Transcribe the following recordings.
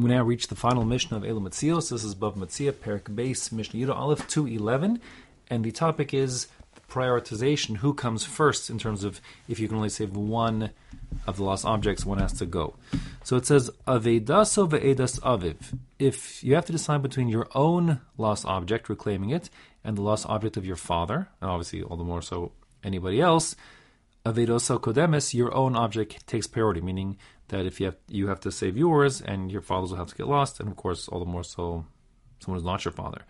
We now reach the final Mishnah of Elu Matzios. This is Bava Metzia, Perek Beis, Mishnah Yudah Aleph 211. And the topic is prioritization. Who comes first in terms of if you can only save one of the lost objects, one has to go. So it says, Avedaso ve'edas aviv. If you have to decide between your own lost object, reclaiming it, and the lost object of your father, and obviously all the more so anybody else, Avedosa kodemis, your own object takes priority, meaning that if you have you have to save yours, and your father's will have to get lost, and of course, all the more so, someone who's not your father.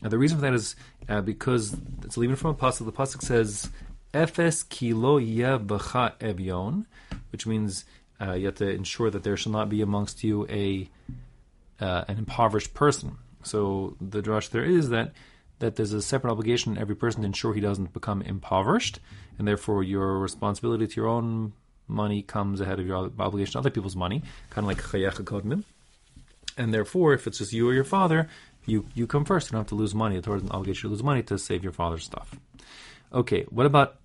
Now, the reason for that is uh, because it's leaving from a pasuk. The pasuk says, "Efes kilo ye b'cha evyon," which means uh, you have to ensure that there shall not be amongst you a uh, an impoverished person. So the drush there is that that there's a separate obligation on every person to ensure he doesn't become impoverished, and therefore your responsibility to your own money comes ahead of your obligation to other people's money, kind of like. And therefore, if it's just you or your father, you you come first. You don't have to lose money. The Torah doesn't obligate you to lose money to save your father's stuff. Okay, what about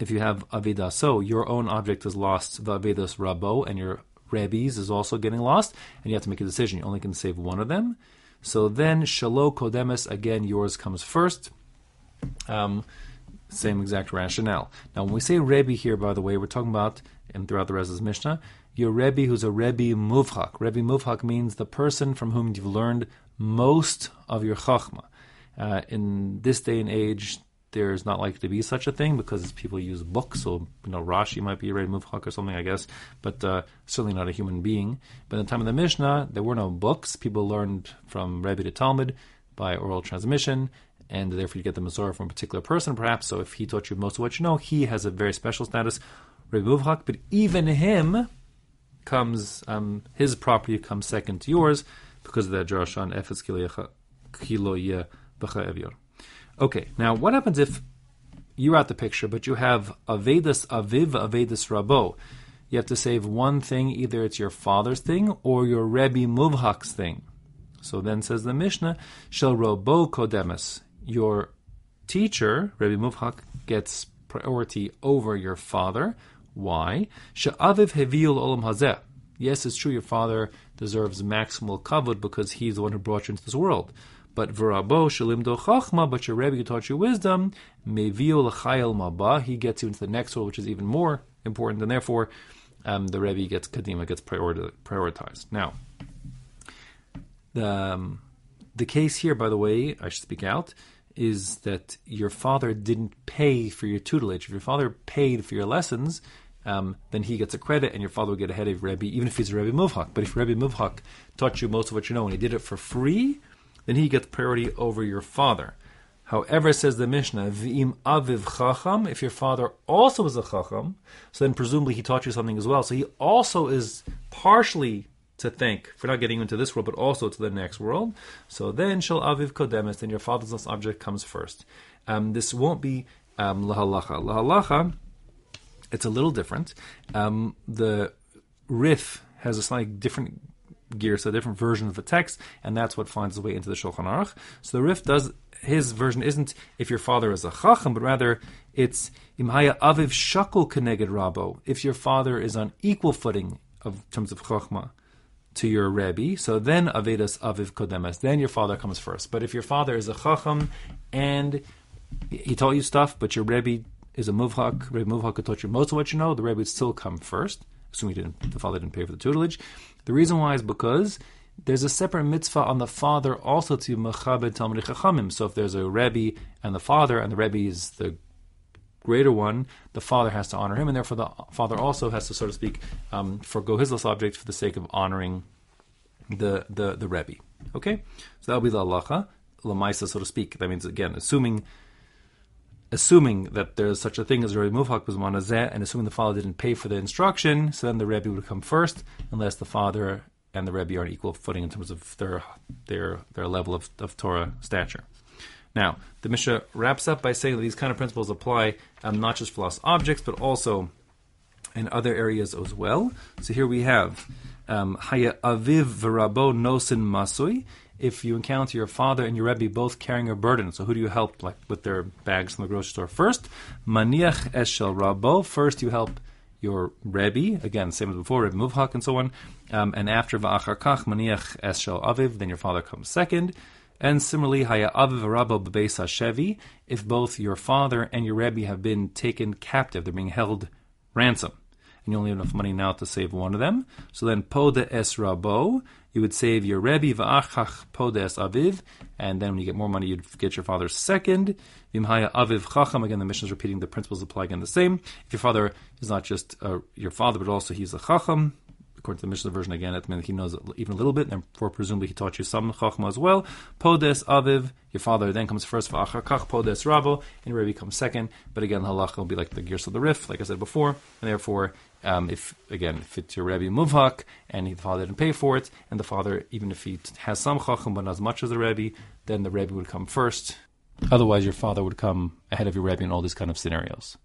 if you have avida? So your own object is lost, the avedas rabo, and your rebbe's is also getting lost, and you have to make a decision. You only can save one of them. So then shalo kodemes again, yours comes first. Um, same exact rationale. Now, when we say Rebbe here, by the way, we're talking about, and throughout the rest of this Mishnah, your Rebbe who's a Rebbe Muvhak. Rebbe Muvhak means the person from whom you've learned most of your Chachma. Uh, in this day and age, there's not likely to be such a thing because people use books. So, you know, Rashi might be a Rebbe Muvhak or something, I guess, but uh, certainly not a human being. But in the time of the Mishnah, there were no books. People learned from Rebbe to Talmid by oral transmission, and therefore you get the Masorah from a particular person, perhaps. So if he taught you most of what you know, he has a very special status, Rebbe Muvhak. But even him comes, um, his property comes second to yours because of that Josh on Efes Kilo Evyon. Okay, now what happens if you're out the picture, but you have Avedis Aviv, Avedis Rabo? You have to save one thing, either it's your father's thing or your Rebbe Muvhak's thing. So then says the Mishnah, Shel Robo Kodemes your teacher, Rebbe Muvhak, gets priority over your father. Why? Sha'aviv heviul olam hazeh. Yes, it's true, your father deserves maximal kavod because he's the one who brought you into this world. But v'rabo shalimdo chachma, but your Rebbe taught you wisdom, meviul l'chayel maba, he gets you into the next world, which is even more important, and therefore um, the Rebbe gets kadima, gets prioritized. Now, the, um, the case here, by the way, I should speak out, is that your father didn't pay for your tutelage. If your father paid for your lessons, um, then he gets a credit, and your father will get ahead of Rebbe, even if he's a Rebbe Muvhak. But if Rebbe Muvhak taught you most of what you know and he did it for free, then he gets priority over your father. However, says the Mishnah, V'im aviv chacham, if your father also is a chacham, so then presumably he taught you something as well. So he also is partially to thank for not getting into this world, but also to the next world. So then, shall aviv kodemes, then your father's last object comes first. Um, this won't be um, lahalacha. Lahalacha, it's a little different. Um, the Rif has a slightly different gear, so a different version of the text, and that's what finds its way into the Shulchan Aruch. So the Rif does his version isn't if your father is a chacham, but rather it's imhaya aviv shakul keneged rabo. If your father is on equal footing of terms of chachma to your Rebbe, so then Avedas Aviv Kodemes, then your father comes first. But if your father is a Chacham and he taught you stuff, but your Rebbe is a Muvhak, Rebbe Muvhak taught you most of what you know, the Rebbe would still come first, assuming didn't, the father didn't pay for the tutelage. The reason why is because there's a separate mitzvah on the father also to Mechabed Talmud Chachamim. So if there's a Rebbe and the father, and the Rebbe is the greater one, the father has to honor him, and therefore the father also has to, so to speak, um, forego his lost object for the sake of honoring the the the rebbe. Okay, so that'll be the halacha, lamaisa, so to speak. That means again, assuming assuming that there's such a thing as a Rebbe Muvhak was manazeh, and assuming the father didn't pay for the instruction, so then the Rebbe would come first, unless the father and the Rebbe are on equal footing in terms of their their their level of, of Torah stature. Now, the Mishnah wraps up by saying that these kind of principles apply um, not just for lost objects, but also in other areas as well. So here we have um, Haya Aviv V'Rabo Nosin Masui. If you encounter your father and your Rebbe both carrying a burden, so who do you help, like with their bags from the grocery store? First, Maniach Eshel Rabo. First, you help your Rebbe, again, same as before, Rebbe Muvhak and so on, um, and after Va'achar Kach Maniach Eshel Aviv, then your father comes second. And similarly, Haya Aviv Rabba Bebeis Shevi, if both your father and your Rebbe have been taken captive, they're being held ransom, and you only have enough money now to save one of them. So then Poda Es Rabo, you would save your Rebbe Va'achach Poda Es Aviv, and then when you get more money, you'd get your father's second. Vimhaya Aviv Chacham, again, the Mishnah is repeating the principles apply again the same. If your father is not just uh, your father, but also he's a Chacham, according to the Mishnah version again, it means he knows even a little bit, and therefore presumably he taught you some chachma as well. Podes aviv, your father then comes first, v'achar kach podes rabo, and Rebbe comes second. But again, halacha will be like the girsa of the Rif, like I said before, and therefore, um, if again, if it's your Rebbe muvhak, and the father didn't pay for it, and the father, even if he has some chacham but not as much as the Rebbe, then the Rebbe would come first. Otherwise, your father would come ahead of your Rebbe in all these kind of scenarios.